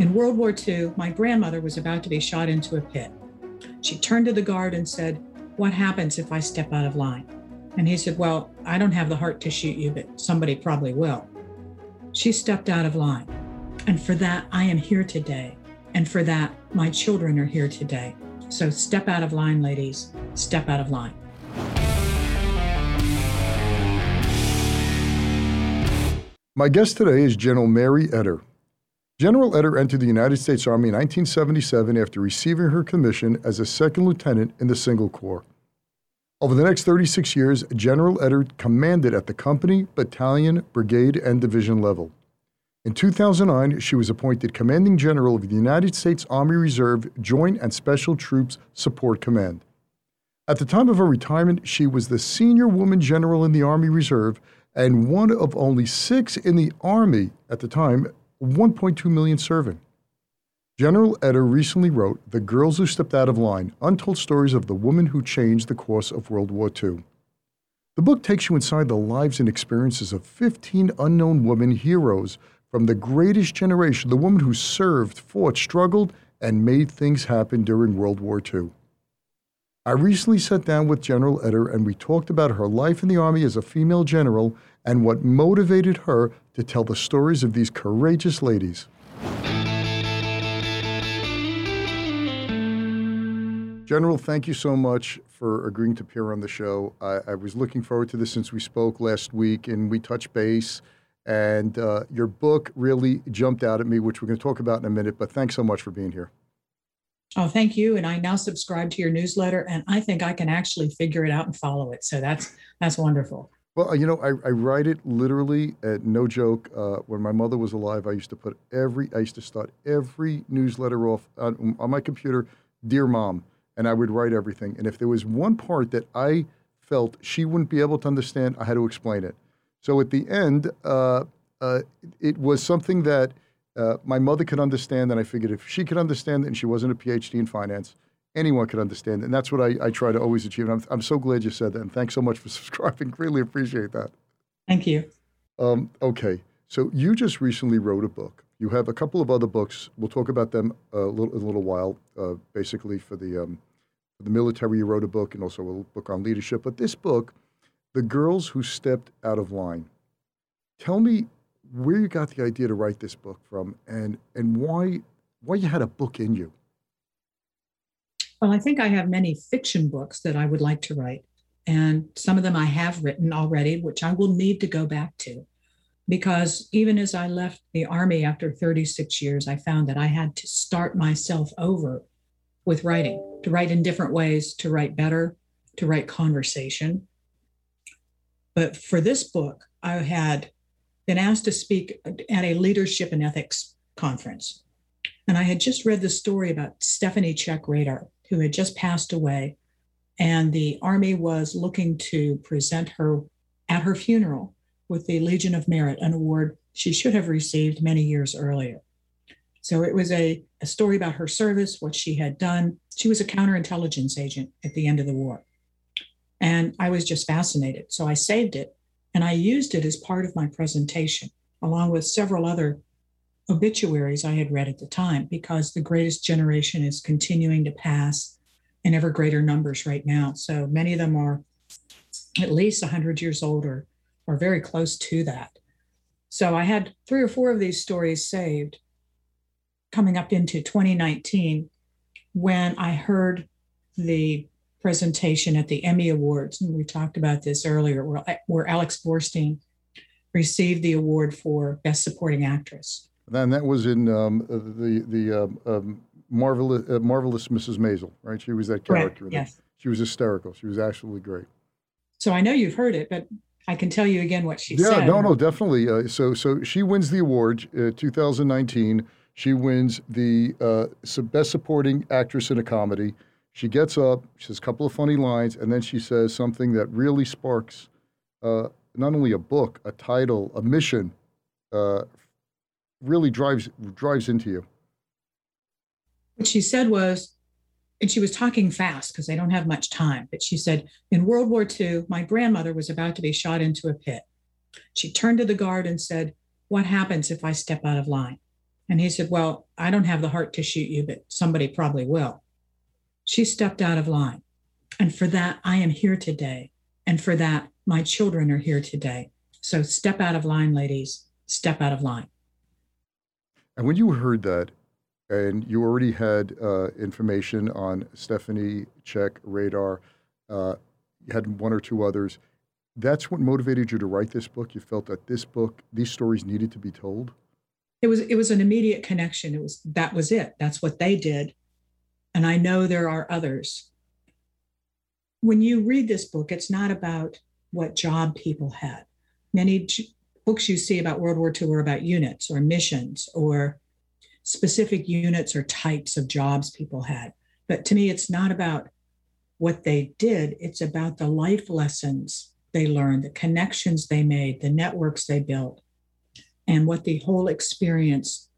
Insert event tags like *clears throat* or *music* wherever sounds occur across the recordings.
In World War II, my grandmother was about to be shot into a pit. She turned to the guard and said, What happens if I step out of line? And he said, Well, I don't have the heart to shoot you, but somebody probably will. She stepped out of line. And for that, I am here today. And for that, my children are here today. So step out of line, ladies. Step out of line. My guest today is General Mari Eder. General Eder entered the United States Army in 1977 after receiving her commission as a second lieutenant in the Signal Corps. Over the next 36 years, General Eder commanded at the company, battalion, brigade, and division level. In 2009, she was appointed Commanding General of the United States Army Reserve Joint and Special Troops Support Command. At the time of her retirement, she was the senior woman general in the Army Reserve and one of only six in the Army at the time, 1.2 million serving. General Eder recently wrote The Girls Who Stepped Out of Line Untold Stories of the Women Who Changed the Course of World War II. The book takes you inside the lives and experiences of 15 unknown women heroes from the greatest generation, the women who served, fought, struggled, and made things happen during World War II. I recently sat down with General Eder and we talked about her life in the Army as a female general and what motivated her to tell the stories of these courageous ladies. General, thank you so much for agreeing to appear on the show. I, I, was looking forward to this since we spoke last week and we touched base. And uh, your book really jumped out at me, which we're going to talk about in a minute. But thanks so much for being here. Oh, thank you. And I now subscribe to your newsletter, and I think I can actually figure it out and follow it. So that's that's wonderful. Well, you know, I, I write it literally, uh, no joke. Uh, when my mother was alive, I used to put every, I used to start every newsletter off on, on my computer, Dear Mom, and I would write everything. And if there was one part that I felt she wouldn't be able to understand, I had to explain it. So at the end, uh, uh it was something that uh, my mother could understand, and I figured if she could understand it and she wasn't a PhD in finance, anyone could understand it. And that's what I, I try to always achieve. And I'm, I'm so glad you said that. And thanks so much for *laughs* subscribing. Really appreciate that. Thank you. Um, okay. So you just recently wrote a book. You have a couple of other books. We'll talk about them a little, in a little while. Uh, basically, for the um, for the military, you wrote a book, and also a book on leadership. But this book, "The Girls Who Stepped Out of Line," tell me where you got the idea to write this book from and and why why you had a book in you. Well, I think I have many fiction books that I would like to write. And some of them I have written already, which I will need to go back to. Because even as I left the Army after 36 years, I found that I had to start myself over with writing, to write in different ways, to write better, to write conversation. But for this book, I had been asked to speak at a leadership and ethics conference. And I had just read the story about Stephanie Czech Rader, who had just passed away. And the Army was looking to present her at her funeral with the Legion of Merit, an award she should have received many years earlier. So it was a, a story about her service, what she had done. She was a counterintelligence agent at the end of the war. And I was just fascinated. So I saved it and I used it as part of my presentation, along with several other obituaries I had read at the time, because the greatest generation is continuing to pass in ever greater numbers right now. So many of them are at least 100 years old or, or very close to that. So I had three or four of these stories saved coming up into 2019 when I heard the presentation at the Emmy Awards, and we talked about this earlier, where, where Alex Borstein received the award for Best Supporting Actress. And that was in um, the the um, um, marvelous uh, marvelous Mrs. Maisel, right? She was that character. Right. Yes. She was hysterical. She was absolutely great. So I know you've heard it, but I can tell you again what she yeah, said. Yeah, no, no, definitely. Uh, so, so she wins the award, uh, 2019. She wins the uh, best supporting actress in a comedy. She gets up, she says a couple of funny lines, and then she says something that really sparks uh, not only a book, a title, a mission, uh, really drives drives into you. What she said was, and she was talking fast because they don't have much time, but she said, In World War II, my grandmother was about to be shot into a pit. She turned to the guard and said, What happens if I step out of line? And he said, Well, I don't have the heart to shoot you, but somebody probably will. She stepped out of line. And for that, I am here today. And for that, my children are here today. So step out of line, ladies. Step out of line. And when you heard that, and you already had uh, information on Stephanie Czech Rader, uh, you had one or two others. That's what motivated you to write this book. You felt that this book, these stories needed to be told? It was it was an immediate connection. It was that was it. That's what they did. And i know there are others. When you read this book it's not about what job people had. Many books you see about world war ii were about units or missions or specific units or types of jobs people had but to me it's not about what they did it's about the life lessons they learned the connections they made the networks they built and what the whole experience,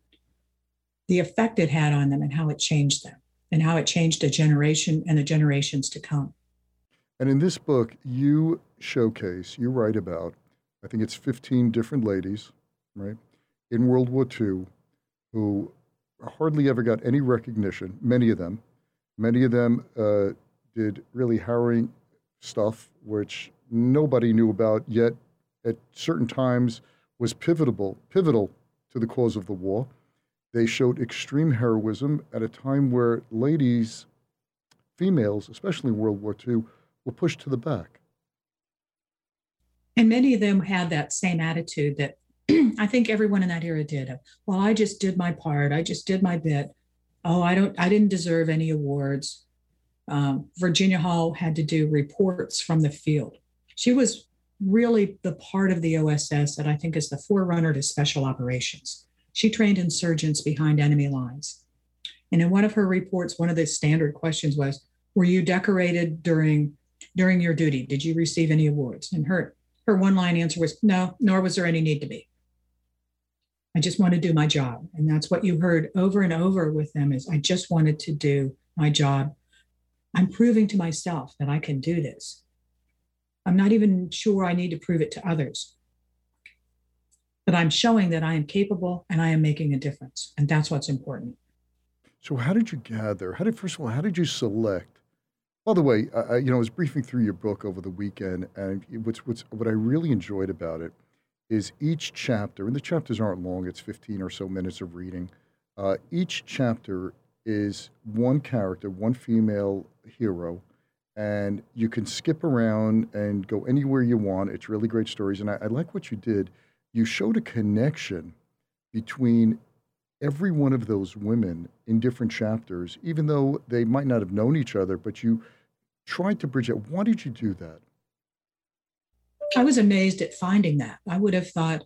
the effect it had on them and how it changed them and how it changed a generation and the generations to come. And in this book, you showcase, you write about, I think it's 15 different ladies, right, in World War II who hardly ever got any recognition, many of them. Many of them uh, did really harrowing stuff, which nobody knew about, yet at certain times was pivotal, pivotal to the cause of the war. They showed extreme heroism at a time where ladies, females, especially in World War II, were pushed to the back. And many of them had that same attitude that *clears throat* I think everyone in that era did. Well, I just did my part. I just did my bit. Oh, I don't. I didn't deserve any awards. Um, Virginia Hall had to do reports from the field. She was really the part of the OSS that I think is the forerunner to special operations. She trained insurgents behind enemy lines. And in one of her reports, one of the standard questions was, were you decorated during during your duty? Did you receive any awards? And her her one line answer was, no, nor was there any need to be. I just want to do my job. And that's what you heard over and over with them is I just wanted to do my job. I'm proving to myself that I can do this. I'm not even sure I need to prove it to others. But I'm showing that I am capable and I am making a difference. And that's what's important. So, how did you gather? How did, first of all, how did you select? By the way, I, you know, I was briefing through your book over the weekend, and what's, what's, what I really enjoyed about it is each chapter, and the chapters aren't long, it's 15 or so minutes of reading. Uh, each chapter is one character, one female hero and you can skip around and go anywhere you want. It's really great stories. And I, I, like what you did. You showed a connection between every one of those women in different chapters, even though they might not have known each other, but you tried to bridge it. Why did you do that? I was amazed at finding that. I would have thought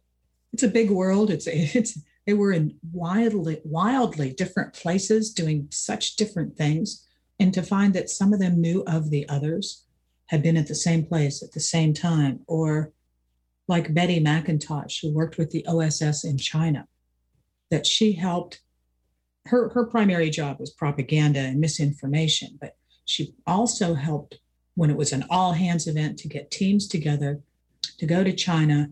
it's a big world. It's it's they were in wildly wildly different places doing such different things and to find that some of them knew of the others, had been at the same place at the same time, or like Betty McIntosh, who worked with the OSS in China, that she helped. Her, her primary job was propaganda and misinformation, but she also helped when it was an all hands event to get teams together to go to China,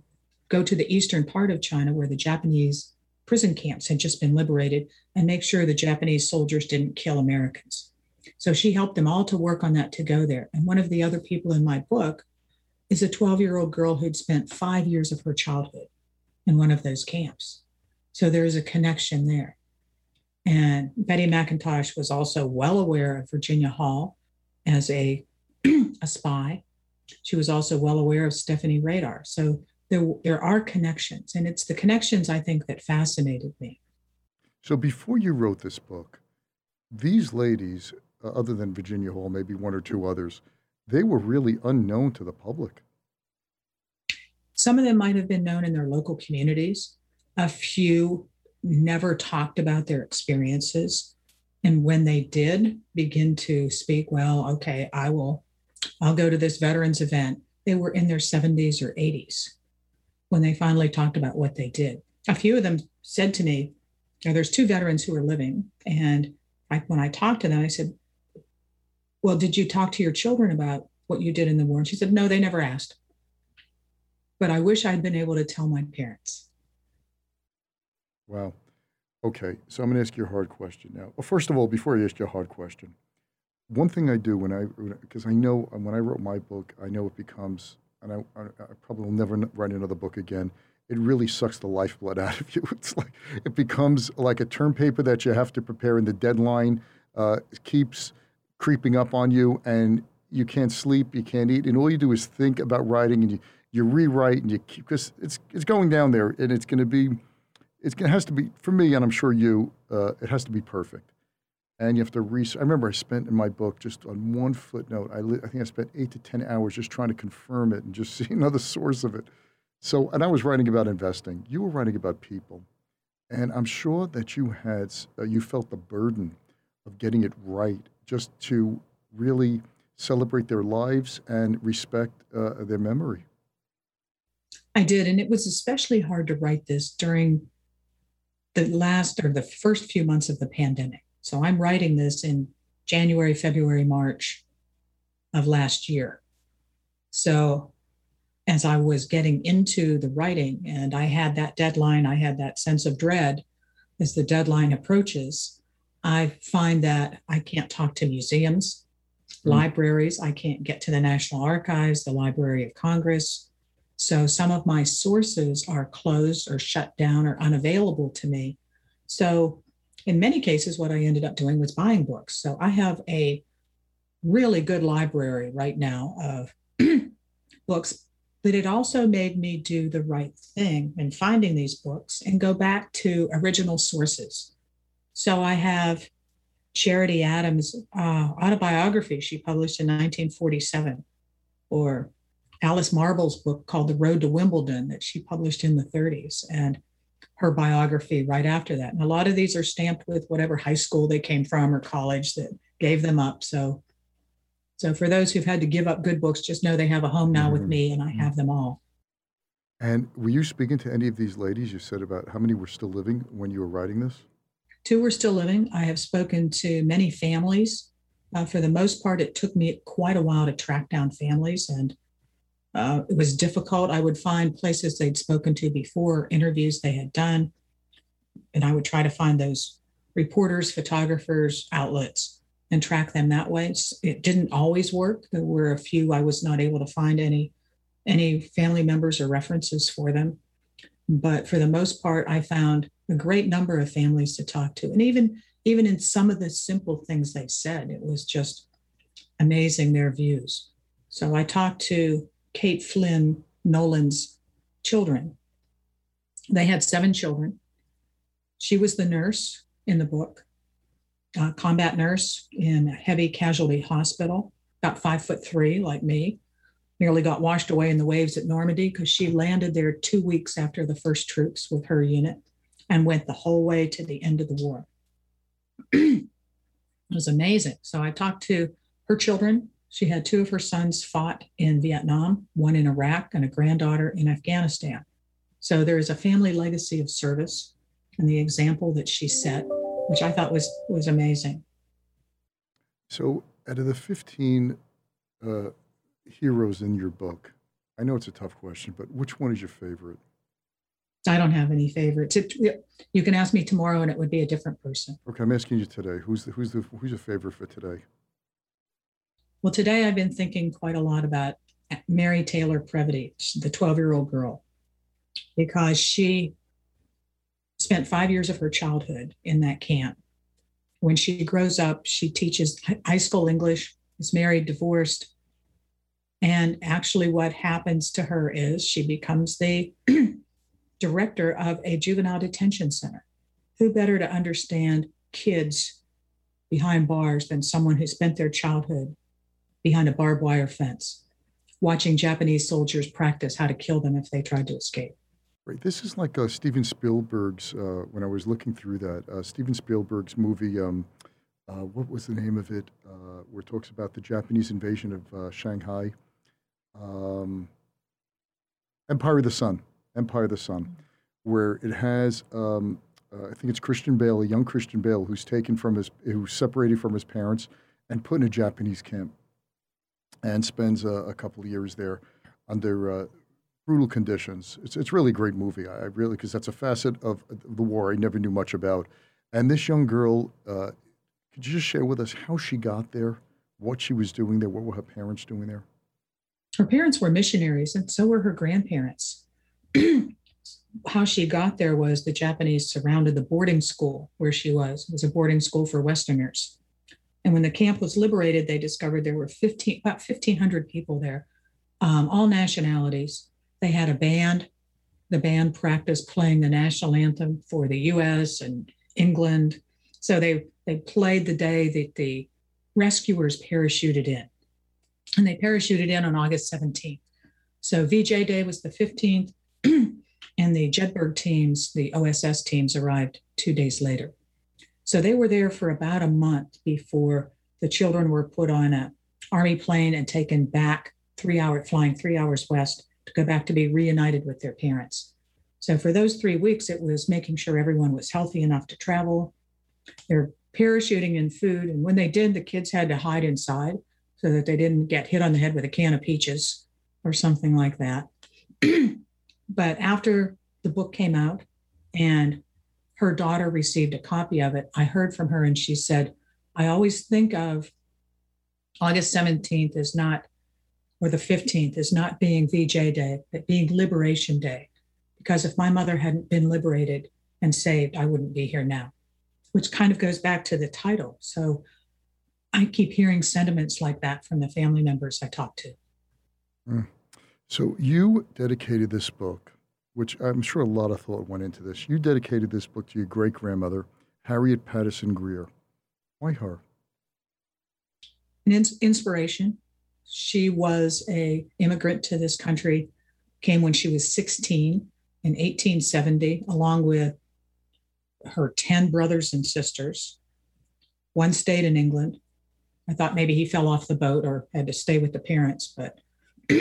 go to the eastern part of China where the Japanese prison camps had just been liberated, and make sure the Japanese soldiers didn't kill Americans. So she helped them all to work on that to go there. And one of the other people in my book is a 12 year old girl who'd spent five years of her childhood in one of those camps. So there's a connection there. And Betty McIntosh was also well aware of Virginia Hall as a, *clears throat* a spy. She was also well aware of Stephanie Rader. So there, there are connections, and it's the connections I think that fascinated me. So before you wrote this book, these ladies uh, other than Virginia Hall, maybe one or two others, they were really unknown to the public. Some of them might have been known in their local communities. A few never talked about their experiences. And when they did begin to speak, well, okay, I will, I'll go to this veterans event, they were in their 70s or 80s when they finally talked about what they did. A few of them said to me, there's two veterans who are living. And I, when I talked to them, I said, well, did you talk to your children about what you did in the war? And she said, No, they never asked. But I wish I'd been able to tell my parents. Wow. Okay, so I'm going to ask you a hard question now. Well, first of all, before I ask you a hard question, one thing I do when I, because I know when I wrote my book, I know it becomes, and I, I, probably will never write another book again. It really sucks the lifeblood *laughs* out of you. It's like it becomes like a term paper that you have to prepare, and the deadline uh, keeps creeping up on you, and you can't sleep, you can't eat, and all you do is think about writing, and you, you rewrite, and you keep because it's it's going down there, and it's going to be, to has to be for me, and I'm sure you, uh, it has to be perfect and you have to research. I remember I spent in my book just on one footnote. I, li- I think I spent eight to ten hours just trying to confirm it and just *laughs* see another source of it. So, and I was writing about investing. You were writing about people, and I'm sure that you had uh, you felt the burden of getting it right, just to really celebrate their lives and respect uh, their memory. I did, and it was especially hard to write this during the last or the first few months of the pandemic so I'm writing this in January, February, March of last year. So as I was getting into the writing and I had that deadline, I had that sense of dread as the deadline approaches. I find that I can't talk to museums, mm. libraries, I can't get to the National Archives, the Library of Congress. So some of my sources are closed or shut down or unavailable to me. So in many cases, what I ended up doing was buying books. So I have a really good library right now of *clears throat* books, but it also made me do the right thing in finding these books and go back to original sources. So I have Charity Adams' uh, autobiography she published in 1947, or Alice Marble's book called The Road to Wimbledon that she published in the 30s. And her biography right after that. And a lot of these are stamped with whatever high school they came from or college that gave them up. So, so for those who've had to give up good books, just know they have a home now mm-hmm. with me, and I mm-hmm. have them all. And were you speaking to any of these ladies? You said about how many were still living when you were writing this? Two were still living. I have spoken to many families. Uh, for the most part, it took me quite a while to track down families, and uh, it was difficult. I would find places they'd spoken to before, interviews they had done, and I would try to find those reporters, photographers, outlets, and track them that way. It didn't always work. There were a few I was not able to find any any family members or references for them, but for the most part, I found a great number of families to talk to, and even even in some of the simple things they said, it was just amazing their views. So I talked to Kate Flynn Nolan's children. They had seven children. She was the nurse in the book, combat nurse in a heavy casualty hospital, about five foot three, like me. Nearly got washed away in the waves at Normandy because she landed there two weeks after the first troops with her unit and went the whole way to the end of the war. *clears throat* it was amazing. So I talked to her children, she had two of her sons fought in Vietnam, one in Iraq, and a granddaughter in Afghanistan. So there is a family legacy of service and the example that she set, which I thought was was amazing. So, out of the 15 uh, heroes in your book, I know it's a tough question, but which one is your favorite? I don't have any favorites. It, you can ask me tomorrow, and it would be a different person. Okay, I'm asking you today. Who's the who's the who's your favorite for today? Well, today I've been thinking quite a lot about Mary Taylor Previte, the 12 year old girl, because she spent five years of her childhood in that camp. When she grows up, she teaches high school English, is married, divorced. And actually, what happens to her is she becomes the *clears throat* director of a juvenile detention center. Who better to understand kids behind bars than someone who spent their childhood behind a barbed wire fence, watching Japanese soldiers practice how to kill them if they tried to escape. Right. This is like uh, Steven Spielberg's, uh, when I was looking through that, uh, Steven Spielberg's movie, um, uh, what was the name of it, uh, where it talks about the Japanese invasion of uh, Shanghai? Um, Empire of the Sun. Empire of the Sun, where it has, um, I think it's Christian Bale, a young Christian Bale, who's taken from his, who's separated from his parents and put in a Japanese camp and spends a, a couple of years there under uh, brutal conditions. It's it's really a great movie. I really because that's a facet of the war I never knew much about. And this young girl, uh, could you just share with us how she got there, what she was doing there, what were her parents doing there? Her parents were missionaries, and so were her grandparents. *clears throat* how she got there was the Japanese surrounded the boarding school where she was. It was a boarding school for Westerners. And when the camp was liberated, they discovered there were 15, about 1,500 people there, um, all nationalities. They had a band. The band practiced playing the national anthem for the US and England. So they, they played the day that the rescuers parachuted in. And they parachuted in on August 17th. So VJ Day was the 15th, *clears throat* and the Jedburgh teams, the OSS teams, arrived two days later. So they were there for about a month before the children were put on a army plane and taken back three hour flying three hours west to go back to be reunited with their parents. So for those three weeks, it was making sure everyone was healthy enough to travel. They're parachuting in food, and when they did, the kids had to hide inside so that they didn't get hit on the head with a can of peaches or something like that. *clears throat* but after the book came out and her daughter received a copy of it, I heard from her and she said, I always think of August 17th as not or the 15th is not being VJ Day, but being Liberation Day. Because if my mother hadn't been liberated and saved, I wouldn't be here now, which kind of goes back to the title. So I keep hearing sentiments like that from the family members I talk to. Mm. So you dedicated this book, which I'm sure a lot of thought went into this. You dedicated this book to your great grandmother, Harriet Patterson Greer. Why her? An ins- inspiration she was a immigrant to this country, came when she was 16 in 1870, along with her 10 brothers and sisters. One stayed in England. I thought maybe he fell off the boat or had to stay with the parents, but *clears throat*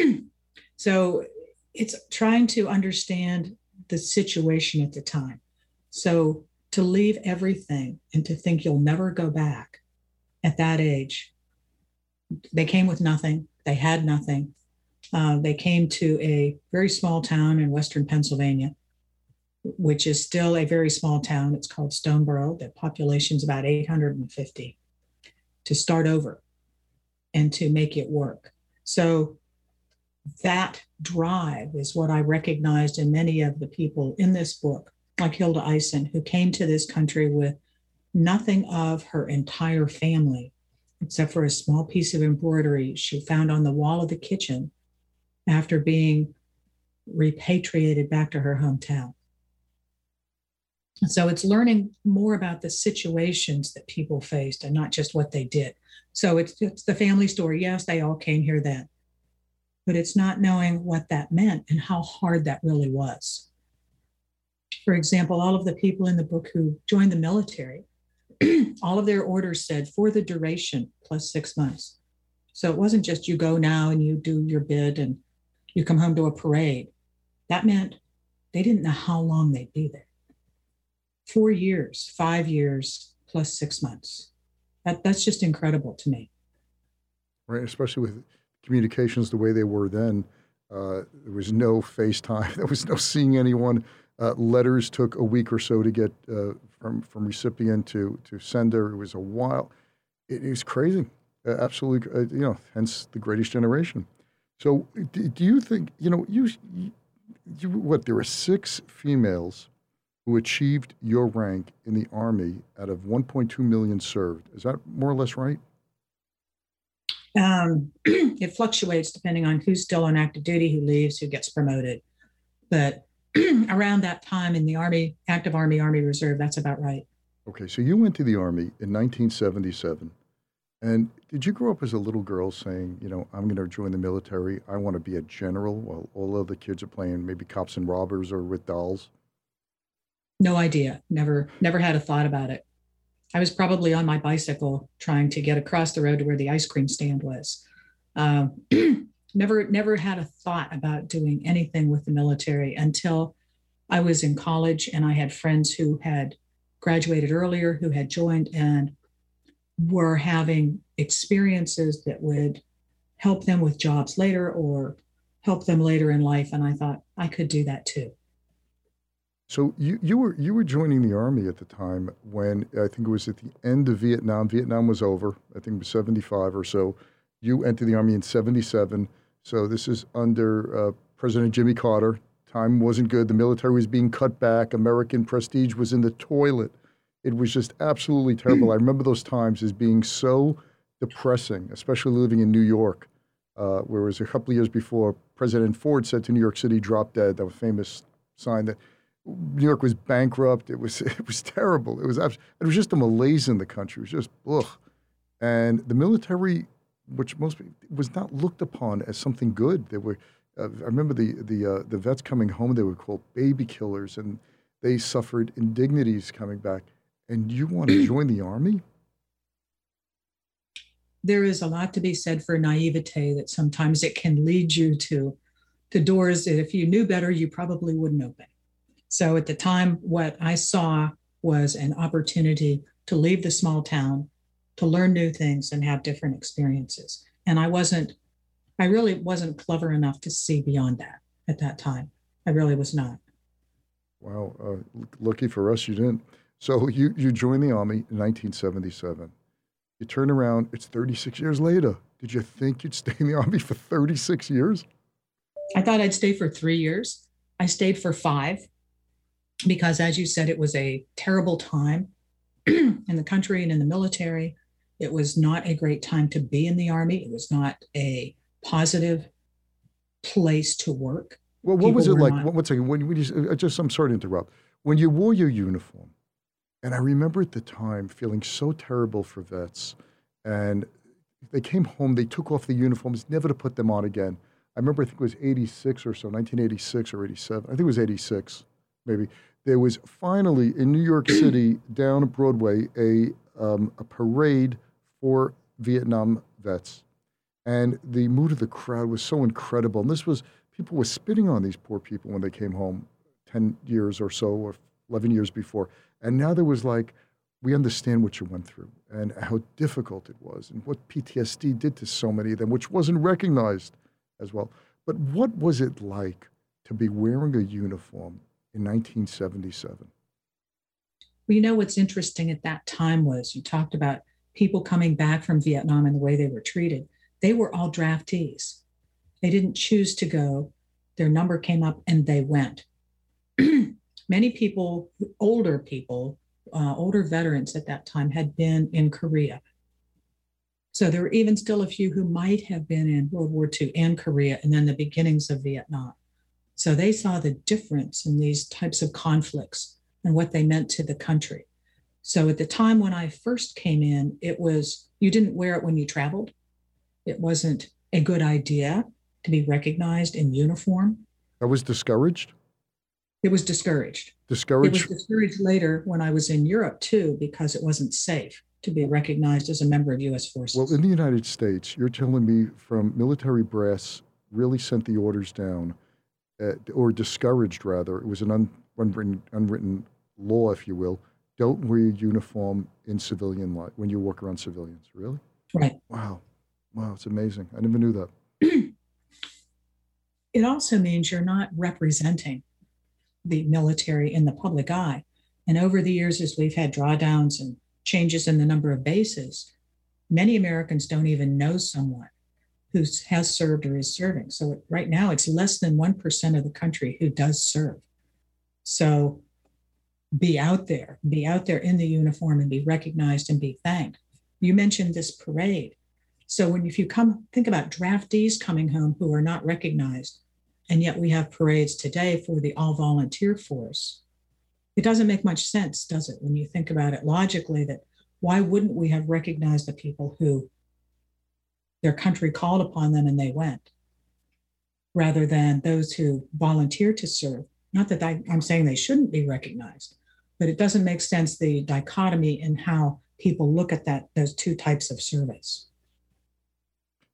so it's trying to understand the situation at the time. So to leave everything and to think you'll never go back at that age they came with nothing. They had nothing. Uh, they came to a very small town in Western Pennsylvania, which is still a very small town. It's called Stoneboro. The population's about 850 to start over and to make it work. So that drive is what I recognized in many of the people in this book, like Hilda Eisen, who came to this country with nothing of her entire family except for a small piece of embroidery she found on the wall of the kitchen after being repatriated back to her hometown. So it's learning more about the situations that people faced and not just what they did. So it's, it's the family story. Yes, they all came here then, but it's not knowing what that meant and how hard that really was. For example, all of the people in the book who joined the military *clears throat* all of their orders said for the duration plus six months. So it wasn't just you go now and you do your bid and you come home to a parade. That meant they didn't know how long they'd be there. Four years, five years, plus six months. That, that's just incredible to me. Right, especially with communications the way they were then. Uh, there was no FaceTime. *laughs* There was no seeing anyone. Uh, letters took a week or so to get uh, from from recipient to to sender. It was a while. It, it was crazy, uh, absolutely. Uh, you know, hence the greatest generation. So, do, do you think you know you, you what? There were six females who achieved your rank in the army out of 1.2 million served. Is that more or less right? Um, *clears throat* it fluctuates depending on who's still on active duty, who leaves, who gets promoted. But *clears throat* around that time in the Army, active Army, Army Reserve. That's about right. Okay, so you went to the Army in 1977. And did you grow up as a little girl saying, you know, I'm going to join the military. I want to be a general while all other kids are playing maybe cops and robbers or with dolls? No idea. Never, never had a thought about it. I was probably on my bicycle trying to get across the road to where the ice cream stand was. Um, *clears throat* never never had a thought about doing anything with the military until I was in college and I had friends who had graduated earlier who had joined and were having experiences that would help them with jobs later or help them later in life. And I thought I could do that too. So you, you were you were joining the army at the time when I think it was at the end of Vietnam. Vietnam was over. I think it was seventy five or so. You entered the army in seventy seven. So this is under uh, President Jimmy Carter. Time wasn't good. The military was being cut back. American prestige was in the toilet. It was just absolutely terrible. I remember those times as being so depressing, especially living in New York, uh, where it was a couple of years before President Ford said to New York City, "Drop dead." That was famous sign that New York was bankrupt. It was *laughs* it was terrible. It was it was just a malaise in the country. It was just ugh. And the military, which most was not looked upon as something good. They were. Uh, I remember the the uh, the vets coming home. They were called baby killers, and they suffered indignities coming back. And you want to *clears throat* join the army? There is a lot to be said for naivete that sometimes it can lead you to to doors that if you knew better, you probably wouldn't open. So at the time, what I saw was an opportunity to leave the small town, to learn new things and have different experiences. And I wasn't, I really wasn't clever enough to see beyond that at that time. I really was not. Wow. Uh, lucky for us, you didn't. So you, you joined the Army in 1977. You turn around, it's 36 years later. Did you think you'd stay in the Army for 36 years? I thought I'd stay for three years. I stayed for five because, as you said, it was a terrible time *clears throat* in the country and in the military. It was not a great time to be in the Army. It was not a positive place to work. Well, what People was it like? Not... One second. When, when you, uh, just, I'm sorry to interrupt. When you wore your uniform, and I remember at the time feeling so terrible for vets, and they came home, they took off the uniforms, never to put them on again. I remember, I think it was 86 or so, 1986 or 87. I think it was 86 maybe, there was finally in New York *clears throat* City down Broadway a, um, a parade for Vietnam vets. And the mood of the crowd was so incredible. And this was, people were spitting on these poor people when they came home 10 years or so, or 11 years before. And now there was like, we understand what you went through and how difficult it was and what PTSD did to so many of them, which wasn't recognized as well. But what was it like to be wearing a uniform in 1977? Well, you know what's interesting at that time was you talked about people coming back from Vietnam and the way they were treated. They were all draftees. They didn't choose to go. Their number came up and they went. *clears throat* Many people, older people, uh, older veterans at that time had been in Korea. So there were even still a few who might have been in World War II and Korea and then the beginnings of Vietnam. So they saw the difference in these types of conflicts and what they meant to the country. So at the time when I first came in, it was you didn't wear it when you traveled. It wasn't a good idea to be recognized in uniform. I was discouraged. It was discouraged. Discouraged. It was discouraged later when I was in Europe too, because it wasn't safe to be recognized as a member of U.S. forces. Well, in the United States, you're telling me from military brass really sent the orders down uh, or discouraged rather, it was an un, unwritten, unwritten law, if you will, don't wear your uniform in civilian life when you work around civilians. Really? Right. Wow. Wow, it's amazing. I never knew that. *clears throat* it also means you're not representing the military in the public eye. And over the years, as we've had drawdowns and changes in the number of bases, many Americans don't even know someone who has served or is serving. So right now, it's less than 1% of the country who does serve. So be out there, be out there in the uniform and be recognized and be thanked. You mentioned this parade. So when if you come think about draftees coming home who are not recognized, and yet we have parades today for the all volunteer force, it doesn't make much sense, does it? When you think about it logically, that why wouldn't we have recognized the people who their country called upon them and they went, rather than those who volunteer to serve. Not that I, I'm saying they shouldn't be recognized, but it doesn't make sense the dichotomy in how people look at that those two types of service.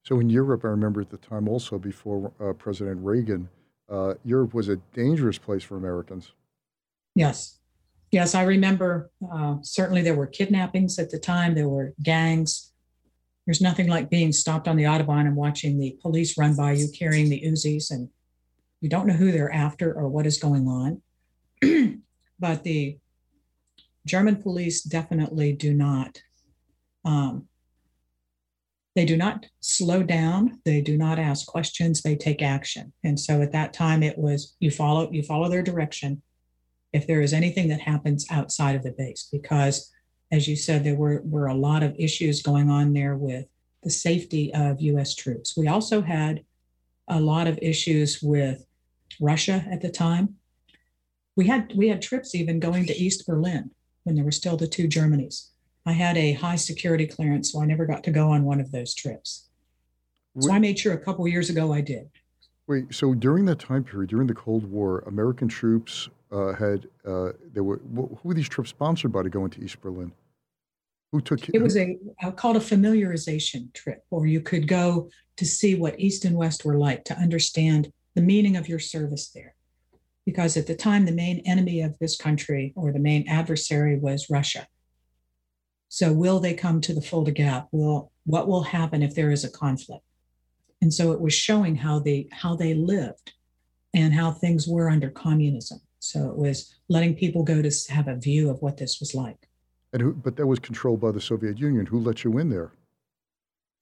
So in Europe, I remember at the time also before uh, President Reagan, uh, Europe was a dangerous place for Americans. Yes. Yes, I remember uh, certainly there were kidnappings at the time, there were gangs, There's nothing like being stopped on the Autobahn and watching the police run by you carrying the Uzis, and you don't know who they're after or what is going on. *clears throat* but the German police definitely do not. Um, they do not slow down. They do not ask questions. They take action. And so at that time, it was you follow you follow their direction. If there is anything that happens outside of the base, because as you said, there were were a lot of issues going on there with the safety of U.S. troops. We also had a lot of issues with Russia at the time. We had we had trips even going to East Berlin when there were still the two Germanys. I had a high security clearance, so I never got to go on one of those trips. So I made sure a couple years ago I did. Wait, so during that time period, during the Cold War, American troops uh, had uh, there were who were these trips sponsored by to go into East Berlin? Who took it? Was a uh, called a familiarization trip, or you could go to see what East and West were like to understand the meaning of your service there. Because at the time, the main enemy of this country or the main adversary was Russia. So, will they come to the Fulda Gap? Will what will happen if there is a conflict? And so it was showing how they how they lived and how things were under communism. So it was letting people go to have a view of what this was like. And who, but that was controlled by the Soviet Union. Who let you in there?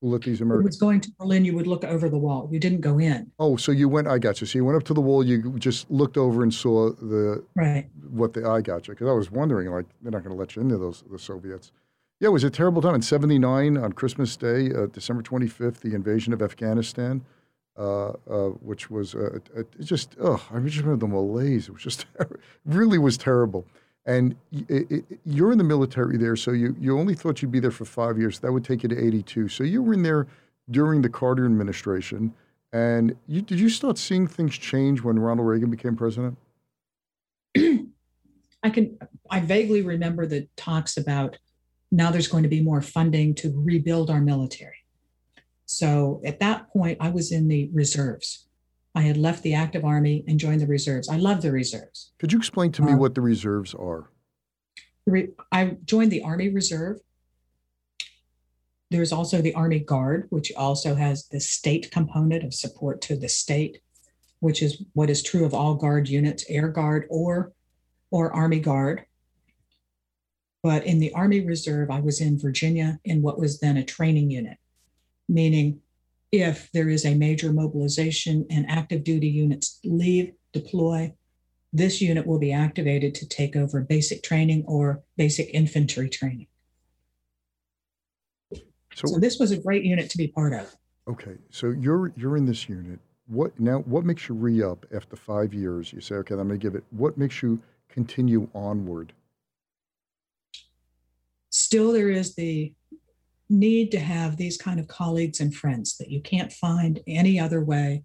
Who let these Americans? was going to Berlin, you would look over the wall. You didn't go in. Oh, so you went. I got you. So you went up to the wall. You just looked over and saw the right. What the I got you because I was wondering like they're not going to let you into those the Soviets. Yeah, it was a terrible time. In 79, on Christmas Day, uh, December 25th, the invasion of Afghanistan, uh, uh, which was uh, just, oh, I just remember the malaise. It was just, *laughs* really was terrible. And it, it, you're in the military there, so you, you only thought you'd be there for five years. That would take you to 82. So you were in there during the Carter administration. And you, did you start seeing things change when Ronald Reagan became president? *clears throat* I can, I vaguely remember the talks about now there's going to be more funding to rebuild our military. So at that point, I was in the reserves. I had left the active army and joined the reserves. I love the reserves. Could you explain to me um, what the reserves are? I joined the Army Reserve. There's also the Army Guard, which also has the state component of support to the state, which is what is true of all Guard units, Air Guard or or Army Guard. But in the Army Reserve, I was in Virginia in what was then a training unit, meaning if there is a major mobilization and active duty units leave, deploy, this unit will be activated to take over basic training or basic infantry training. So, so this was a great unit to be part of. Okay, so you're you're in this unit. What now? What makes you re up after five years? You say, okay, I'm going to give it. What makes you continue onward? Still there is the need to have these kind of colleagues and friends that you can't find any other way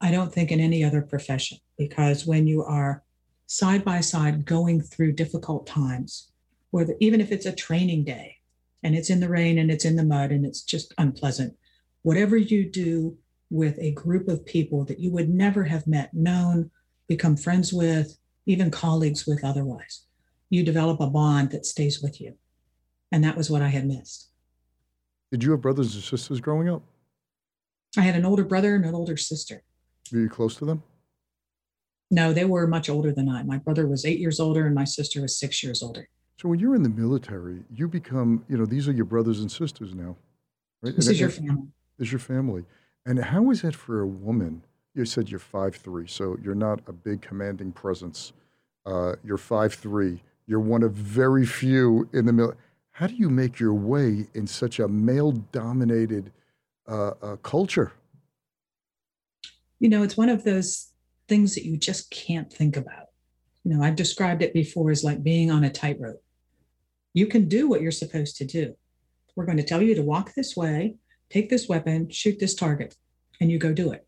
i don't think in any other profession. Because when you are side by side going through difficult times whether even if it's a training day and it's in the rain and it's in the mud and it's just unpleasant whatever you do with a group of people that you would never have met known become friends with even colleagues with otherwise you develop a bond that stays with you and that was what I had missed. Did you have brothers and sisters growing up? I had an older brother and an older sister. Were you close to them? No, they were much older than I. My brother was eight years older and my sister was six years older. So when you're in the military, you become, you know, these are your brothers and sisters now, right? This and is your family. This is your family. And how is it for a woman? You said you're five three, so you're not a big commanding presence. Uh, you're five three. You're one of very few in the military how do you make your way in such a male dominated uh, uh, culture? You know, it's one of those things that you just can't think about. You know, I've described it before as like being on a tightrope. You can do what you're supposed to do. We're going to tell you to walk this way, take this weapon, shoot this target, and you go do it.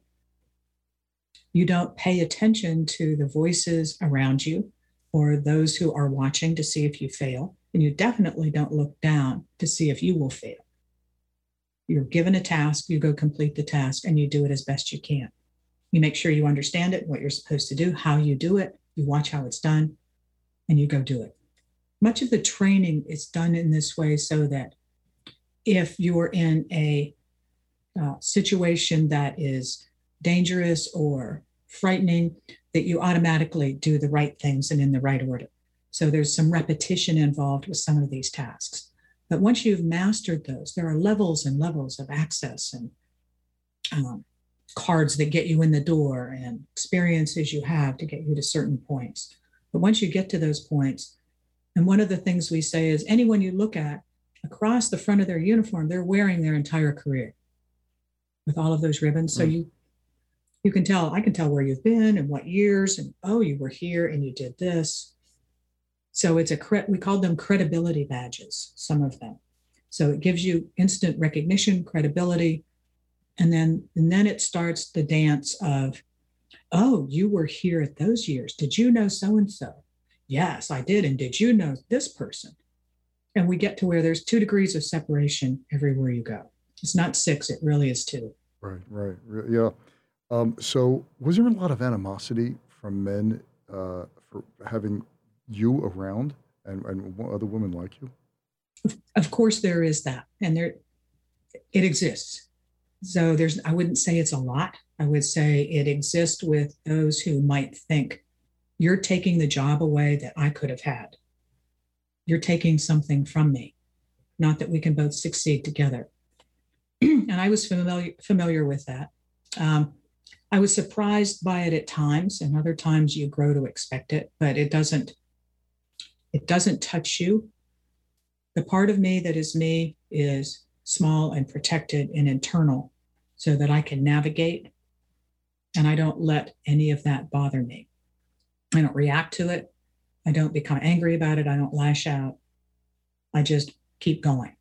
You don't pay attention to the voices around you or those who are watching to see if you fail. And you definitely don't look down to see if you will fail. You're given a task, you go complete the task, and you do it as best you can. You make sure you understand it, what you're supposed to do, how you do it, you watch how it's done, and you go do it. Much of the training is done in this way so that if you're in a uh, situation that is dangerous or frightening, that you automatically do the right things and in the right order. So there's some repetition involved with some of these tasks. But once you've mastered those, there are levels and levels of access and um, cards that get you in the door and experiences you have to get you to certain points. But once you get to those points, and one of the things we say is anyone you look at across the front of their uniform, they're wearing their entire career with all of those ribbons. So mm. you you can tell, I can tell where you've been and what years, and oh, you were here and you did this. So it's a we call them credibility badges, some of them. So it gives you instant recognition, credibility, and then and then it starts the dance of oh you were here at those years. Did you know so and so yes i did. And did you know this person? And we get to where there's two degrees of separation everywhere you go. It's not six it really is two. Right right. Yeah um, so was there a lot of animosity from men uh, for having you around and, and other women like you of course there is that and there it exists so there's, I wouldn't say it's a lot. I would say it exists with those who might think you're taking the job away that I could have had. You're taking something from me, not that we can both succeed together. *clears throat* and I was familiar familiar with that. Um, I was surprised by it at times, and other times you grow to expect it, but it doesn't. It doesn't touch you. The part of me that is me is small and protected and internal so that I can navigate and I don't let any of that bother me. I don't react to it. I don't become angry about it. I don't lash out. I just keep going.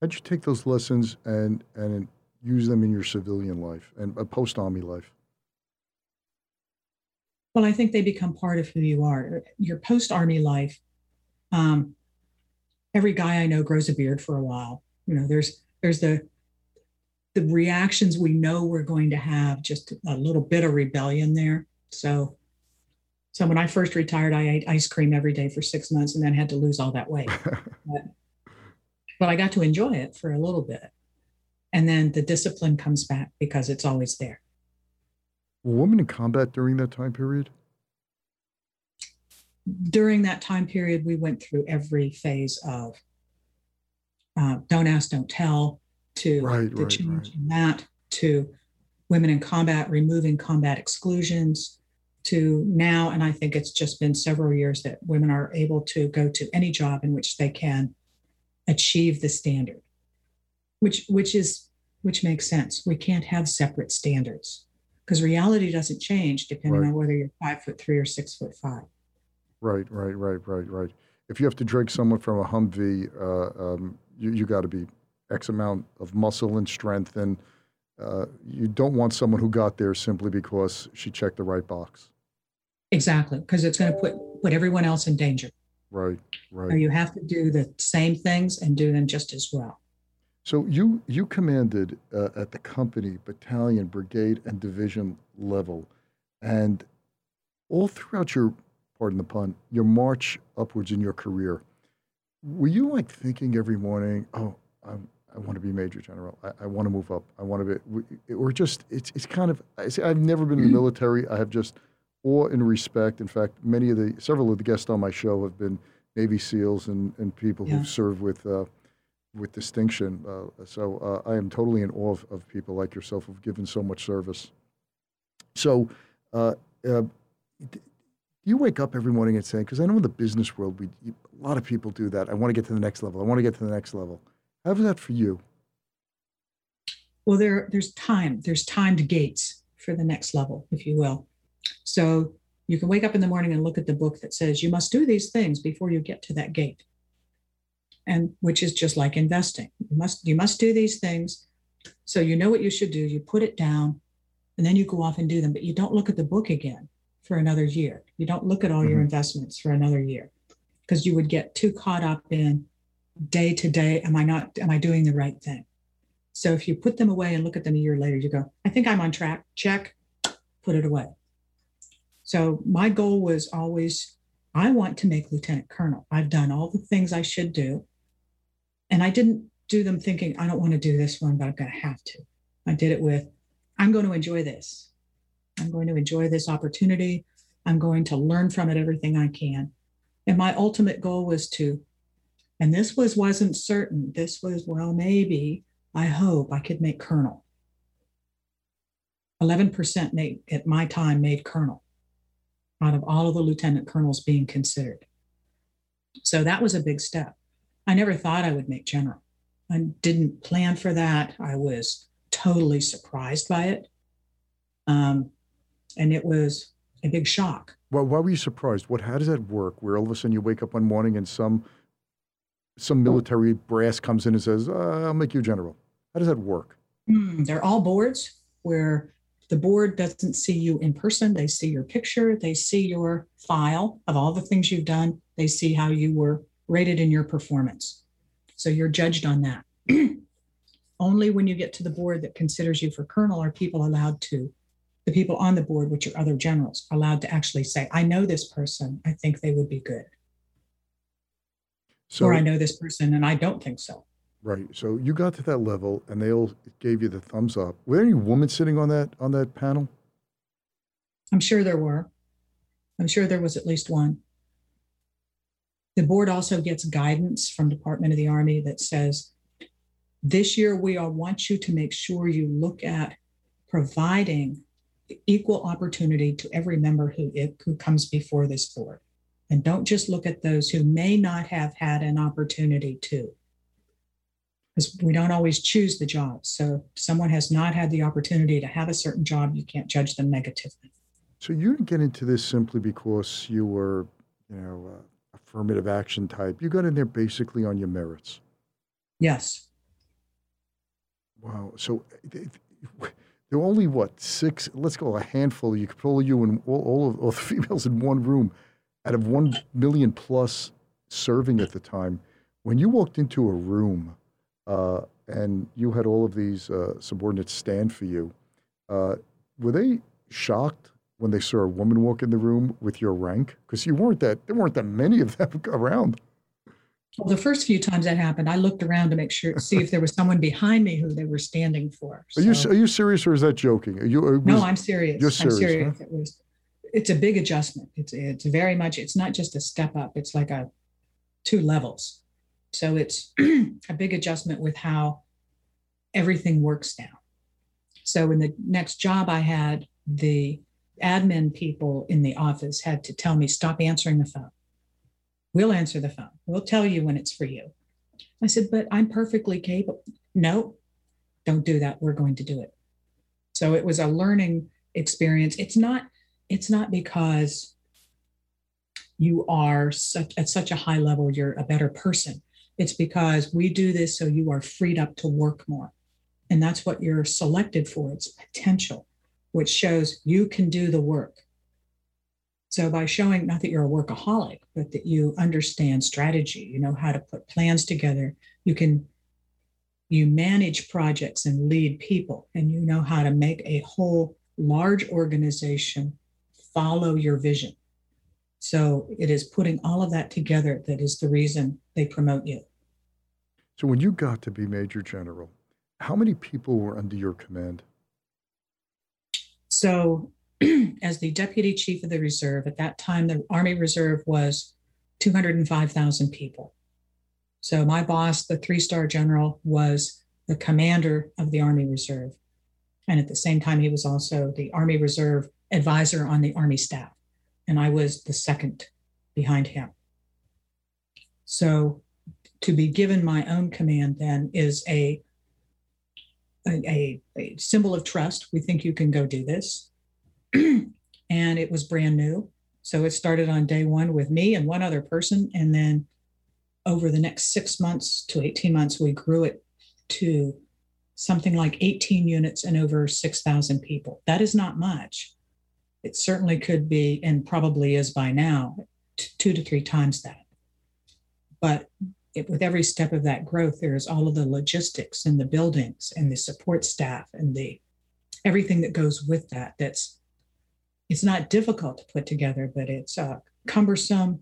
How'd you take those lessons and and use them in your civilian life and uh, post army life? Well, I think they become part of who you are. Your post army life. Um, every guy I know grows a beard for a while. You know, there's there's the the reactions we know we're going to have just a little bit of rebellion there. So, so when I first retired, I ate ice cream every day for six months and then had to lose all that weight. *laughs* but, but I got to enjoy it for a little bit. And then the discipline comes back because it's always there. Were women in combat during that time period? During that time period, we went through every phase of uh, don't ask, don't tell, to right, the right, change right. in that to women in combat removing combat exclusions to now and i think it's just been several years that women are able to go to any job in which they can achieve the standard which which is which makes sense we can't have separate standards because reality doesn't change depending right. on whether you're five foot three or six foot five right right right right right if you have to drag someone from a humvee uh, um, you, you got to be X amount of muscle and strength, and uh, you don't want someone who got there simply because she checked the right box. Exactly, because it's going to put put everyone else in danger. Right, right. So you have to do the same things and do them just as well. So you you commanded uh, at the company, battalion, brigade, and division level, and all throughout your pardon the pun, your march upwards in your career. Were you like thinking every morning, "Oh, I'm I want to be major general. I, I want to move up. I want to be, or just, it's, it's kind of, I say, I've never been in the mm-hmm. military. I have just awe and respect. In fact, many of the, several of the guests on my show have been Navy SEALs and, and people yeah. who've served with, uh, with distinction. Uh, so uh, I am totally in awe of, of, people like yourself who've given so much service. So, uh, uh, you wake up every morning and say, because I know in the business world, we, a lot of people do that. I want to get to the next level. I want to get to the next level. How's that for you? Well, there, there's time. There's timed gates for the next level, if you will. So you can wake up in the morning and look at the book that says you must do these things before you get to that gate. And which is just like investing. You must you must do these things. So you know what you should do. You put it down and then you go off and do them, but you don't look at the book again for another year. You don't look at all mm-hmm. your investments for another year because you would get too caught up in day to day am i not am i doing the right thing so if you put them away and look at them a year later you go i think i'm on track check put it away so my goal was always i want to make lieutenant colonel i've done all the things i should do and i didn't do them thinking, I don't want to do this one, but I'm going to have to. I did it with, I'm going to enjoy this. I'm going to enjoy this opportunity. I'm going to learn from it everything I can. And my ultimate goal was to, and this was wasn't certain. This was, well, maybe, I hope I could make colonel. 11% made at my time made colonel out of all of the lieutenant colonels being considered. So that was a big step. I never thought I would make general. I didn't plan for that. I was totally surprised by it. Um, and it was a big shock. Well, why were you surprised? What? How does that work? Where all of a sudden you wake up one morning and some some military brass comes in and says, uh, "I'll make you general." How does that work? Mm, they're all boards where the board doesn't see you in person. They see your picture. They see your file of all the things you've done. They see how you were rated in your performance. So you're judged on that. *clears throat* Only when you get to the board that considers you for colonel are people allowed to, the people on the board, which are other generals, allowed to actually say, I know this person. I think they would be good. So, or I know this person and I don't think so. Right. So you got to that level and they all gave you the thumbs up. Were there any women sitting on that on that panel? I'm sure there were. I'm sure there was at least one. The board also gets guidance from Department of the Army that says, this year we all want you to make sure you look at providing equal opportunity to every member who, who comes before this board. And don't just look at those who may not have had an opportunity to. Because we don't always choose the job. So if someone has not had the opportunity to have a certain job, you can't judge them negatively. So you didn't get into this simply because you were, you know, uh, affirmative action type. You got in there basically on your merits. Yes. Wow. So there were only what six? Let's go a handful. You could pull you and all, all of all the *laughs* females in one room, out of one million plus serving at the time. When you walked into a room uh, and you had all of these uh, subordinates stand for you, uh, were they shocked when they saw a woman walk in the room with your rank? Because you weren't that there weren't that many of them *laughs* around. Well, the first few times that happened, I looked around to make sure, see if there was someone behind me who they were standing for. So, are you are you serious or is that joking? Are you? Was, no, I'm serious. You're serious. I'm serious. Huh? It was. It's a big adjustment. It's it's very much. It's not just a step up. It's like a two levels. So it's *clears throat* a big adjustment with how everything works now. So in the next job I had, the admin people in the office had to tell me, stop answering the phone. We'll answer the phone. We'll tell you when it's for you. I said, but I'm perfectly capable. No, don't do that. We're going to do it. So it was a learning experience. It's not, it's not because you are such at such a high level, you're a better person. It's because we do this so you are freed up to work more. And that's what you're selected for. It's potential, which shows you can do the work. So by showing not that you're a workaholic, but that you understand strategy, you know how to put plans together, you can you manage projects and lead people, and you know how to make a whole large organization follow your vision. So it is putting all of that together that is the reason they promote you. So when you got to be Major General, how many people were under your command? So *clears throat* as the deputy chief of the reserve. At that time, the Army Reserve was 205,000 people. So my boss, the three star general, was the commander of the Army Reserve. And at the same time, he was also the Army Reserve advisor on the Army staff. And I was the second behind him. So to be given my own command then is a, a, a, symbol of trust. We think you can go do this. *clears throat* and it was brand new. So it started on day one with me and one other person. And then over the next six months to 18 months, we grew it to something like 18 units and over 6,000 people. That is not much. It certainly could be, and probably is by now, two to three times that. But it, with every step of that growth, there's all of the logistics and the buildings and the support staff and the everything that goes with that that's it's not difficult to put together, but it's uh, cumbersome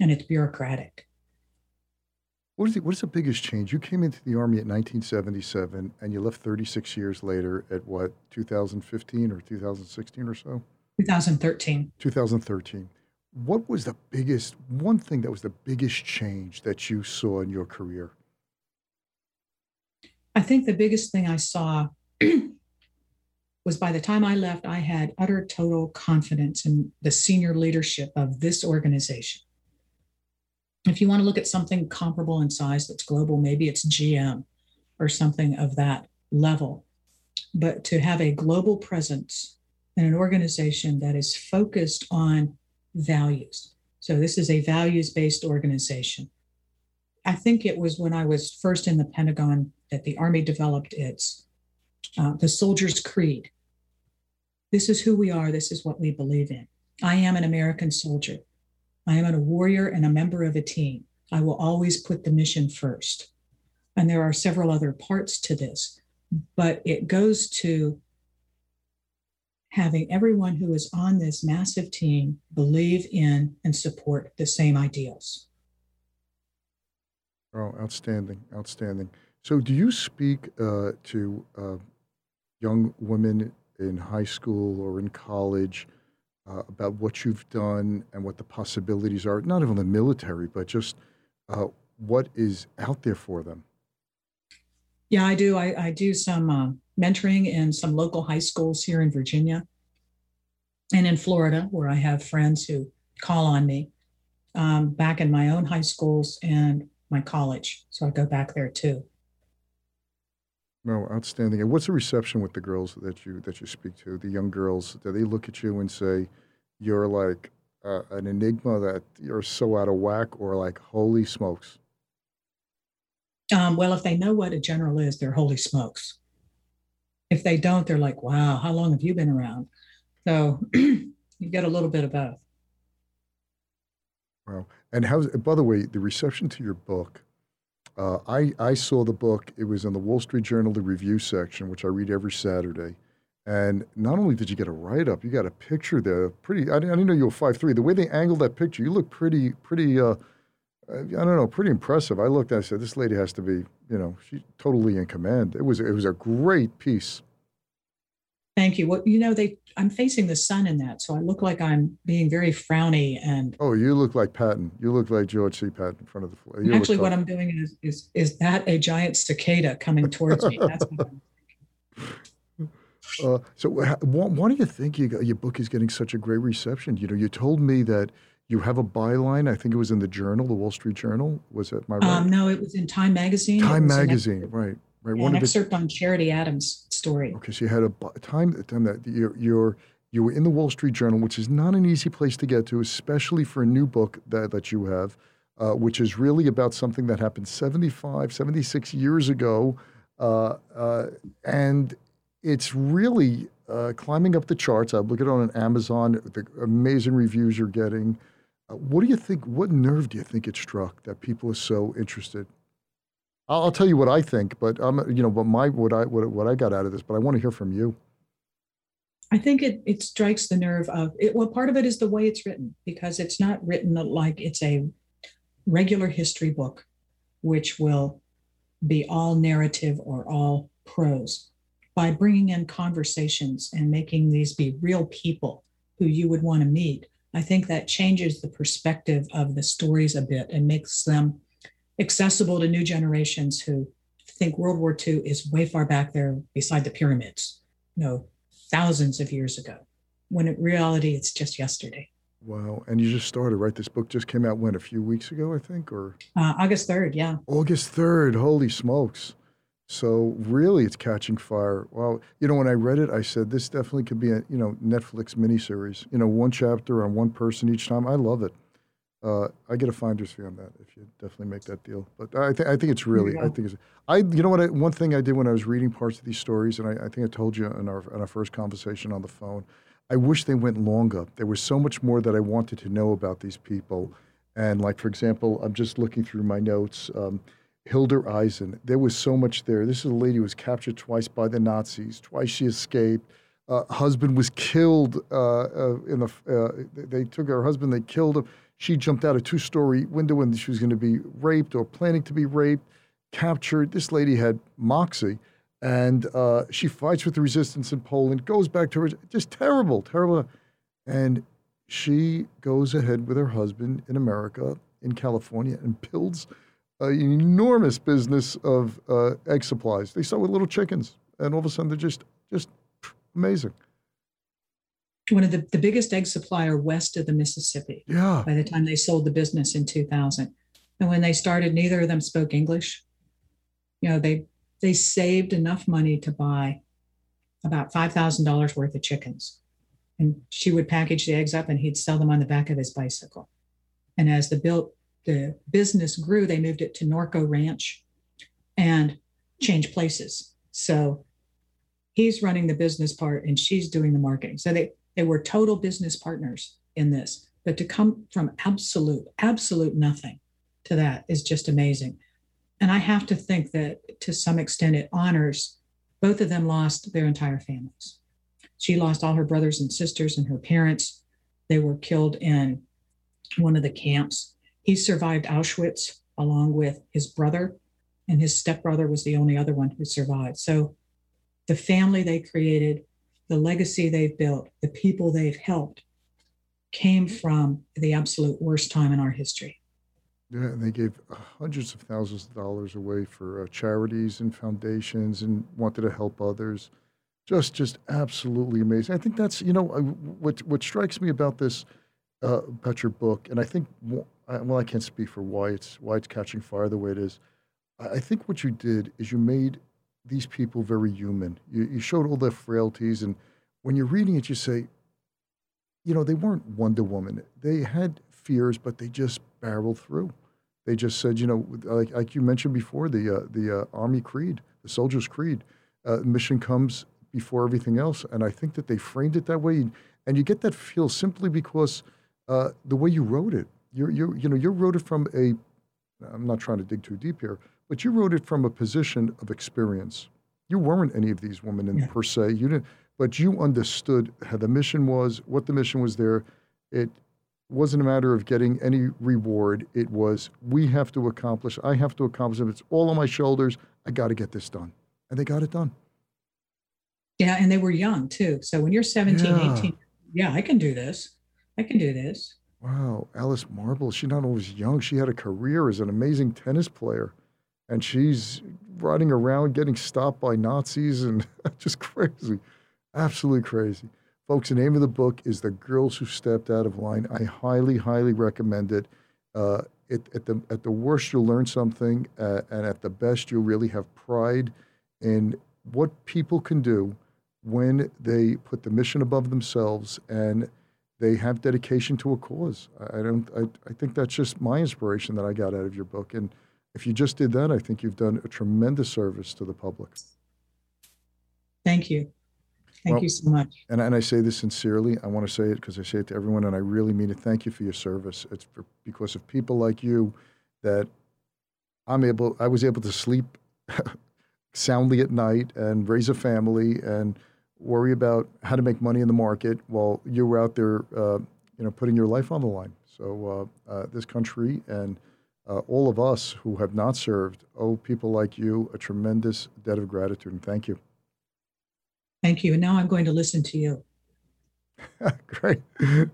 and it's bureaucratic. What is, the, what is the biggest change? You came into the Army at 1977 and you left 36 years later at what, 2015 or 2016 or so? 2013. 2013. What was the biggest, one thing that was the biggest change that you saw in your career? I think the biggest thing I saw *clears throat* was by the time I left, I had utter total confidence in the senior leadership of this organization. If you want to look at something comparable in size that's global, maybe it's GM or something of that level. But to have a global presence in an organization that is focused on values. So, this is a values based organization. I think it was when I was first in the Pentagon that the Army developed its uh, the Soldier's Creed, this is who we are. This is what we believe in. I am an American soldier. I am a warrior and a member of a team. I will always put the mission first. And there are several other parts to this, but it goes to having everyone who is on this massive team believe in and support the same ideals. Oh, outstanding, outstanding. So, do you speak uh, to uh, young women in high school or in college uh, about what you've done and what the possibilities are, not even the military, but just uh, what is out there for them? Yeah, I do. I, I do some uh, mentoring in some local high schools here in Virginia and in Florida, where I have friends who call on me um, back in my own high schools and my college. So I go back there too. No, outstanding. And what's the reception with the girls that you that you speak to? The young girls, do they look at you and say, "You're like uh, an enigma that you're so out of whack," or like, "Holy smokes"? Um, well, if they know what a general is, they're holy smokes. If they don't, they're like, "Wow, how long have you been around?" So *clears throat* you get a little bit of both. Wow. And how's by the way, the reception to your book? Uh, I, I saw the book. It was in the Wall Street Journal, the review section, which I read every Saturday. And not only did you get a write up, you got a picture there. Pretty. I didn't, I didn't know you were five three. The way they angled that picture, you look pretty, pretty. Uh, I don't know, pretty impressive. I looked. I said, this lady has to be, you know, she's totally in command. It was, it was a great piece. Thank you. Well, you know, they I'm facing the sun in that, so I look like I'm being very frowny and. Oh, you look like Patton. You look like George C. Patton in front of the floor. You Actually, what I'm doing is is is that a giant cicada coming towards me? That's what I'm *laughs* uh, so, why, why do you think you got, your book is getting such a great reception? You know, you told me that you have a byline. I think it was in the Journal, the Wall Street Journal. Was it my right? Um, no, it was in Time Magazine. Time Magazine, right? Right. Yeah, One an excerpt the, on Charity Adams' story. Okay, so you had a time time that you're, you're you were in the Wall Street Journal, which is not an easy place to get to, especially for a new book that, that you have, uh, which is really about something that happened 75, 76 years ago. Uh, uh, and it's really uh, climbing up the charts. I look at it on Amazon, the amazing reviews you're getting. What do you think? What nerve do you think it struck that people are so interested? I'll, I'll tell you what I think, but I'm, you know, but my what I what, what I got out of this, but I want to hear from you. I think it it strikes the nerve of it. Well, part of it is the way it's written because it's not written like it's a regular history book, which will be all narrative or all prose. By bringing in conversations and making these be real people who you would want to meet, I think that changes the perspective of the stories a bit and makes them accessible to new generations who think World War II is way far back there beside the pyramids, you know, thousands of years ago, when in reality it's just yesterday. Wow. And you just started, right? This book just came out when? A few weeks ago, I think, or? Uh, August 3rd, yeah. August 3rd. Holy smokes. So really, it's catching fire. Well, you know, when I read it, I said this definitely could be a you know Netflix miniseries. You know, one chapter on one person each time. I love it. Uh, I get a finder's fee on that if you definitely make that deal. But I, th- I think it's really, I think it's, I, you know what, I, one thing I did when I was reading parts of these stories, and I, I think I told you in our, in our first conversation on the phone, I wish they went longer. There was so much more that I wanted to know about these people. And like, for example, I'm just looking through my notes. Um, Hilda Eisen, there was so much there. This is a lady who was captured twice by the Nazis. Twice she escaped. Uh, husband was killed uh, uh, in the. Uh, they took her husband. They killed him she jumped out a two story window and she was going to be raped or planning to be raped, captured. This lady had moxie and uh, she fights with the resistance in Poland, goes back to her, just terrible, terrible. And she goes ahead with her husband in America, in California, and builds an enormous business of uh, egg supplies. They start with little chickens, and all of a sudden they're just just amazing. One of the, the biggest egg supplier west of the Mississippi. Yeah. By the time they sold the business in 2000. And when they started, neither of them spoke English. You know, they they saved enough money to buy about $5,000 worth of chickens. And she would package the eggs up and he'd sell them on the back of his bicycle. And as the built the business grew, they moved it to Norco Ranch and changed places. So he's running the business part and she's doing the marketing. So they they were total business partners in this. But to come from absolute, absolute nothing to that is just amazing. And I have to think that to some extent it honors both of them lost their entire families. She lost all her brothers and sisters and her parents. They were killed in one of the camps. He survived Auschwitz along with his brother, and his stepbrother was the only other one who survived. So the family they created, the legacy they've built, the people they've helped came from the absolute worst time in our history. Yeah, and they gave hundreds of thousands of dollars away for uh, charities and foundations and wanted to help others. Just, just absolutely amazing. I think that's, you know, what, what strikes me about this, uh, about your book, and I think, well, I can't speak for why it's, why it's catching fire the way it is. I think what you did is you made these people very human. You, you showed all their frailties, and when you're reading it, you say, you know, they weren't Wonder Woman. They had fears, but they just barreled through. They just said, you know, like, like you mentioned before, the uh, the uh, Army creed, the soldier's creed, uh, mission comes before everything else, and I think that they framed it that way, and you get that feel simply because uh, the way you wrote it. You you you know you wrote it from a. I'm not trying to dig too deep here, but you wrote it from a position of experience. You weren't any of these women in, yeah. per se. You didn't, but you understood how the mission was, what the mission was there. It wasn't a matter of getting any reward. It was, we have to accomplish, I have to accomplish it. It's all on my shoulders. I got to get this done. And they got it done. Yeah. And they were young too. So when you're 17, yeah. 18, yeah, I can do this. I can do this. Wow. Alice Marble, she not was young, she had a career as an amazing tennis player. And she's riding around getting stopped by Nazis and *laughs* just crazy. Absolutely crazy. Folks, the name of the book is The Girls Who Stepped Out of Line. I highly, highly recommend it. Uh, it at, the, at the worst, you'll learn something, uh, and at the best, you'll really have pride in what people can do when they put the mission above themselves and they have dedication to a cause. I don't. I, I think that's just my inspiration that I got out of your book. And if you just did that, I think you've done a tremendous service to the public. Thank you. Thank well, you so much. And, and I say this sincerely. I want to say it because I say it to everyone, and I really mean it. Thank you for your service. It's for, because of people like you that I'm able. I was able to sleep *laughs* soundly at night and raise a family and worry about how to make money in the market while you were out there, uh, you know, putting your life on the line. So uh, uh, this country and uh, all of us who have not served owe people like you a tremendous debt of gratitude, and thank you. Thank you. And now I'm going to listen to you. *laughs* Great.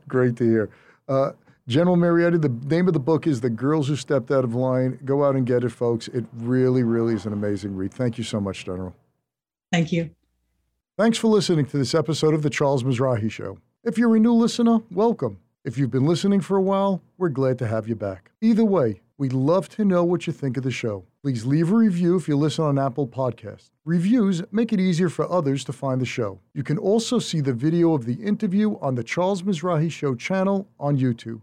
Great to hear. Uh, General Mari Eder, the name of the book is The Girls Who Stepped Out of Line. Go out and get it, folks. It really, really is an amazing read. Thank you so much, General. Thank you. Thanks for listening to this episode of The Charles Mizrahi Show. If you're a new listener, welcome. If you've been listening for a while, we're glad to have you back. Either way, we'd love to know what you think of the show. Please leave a review if you listen on Apple Podcasts. Reviews make it easier for others to find the show. You can also see the video of the interview on the Charles Mizrahi Show channel on YouTube.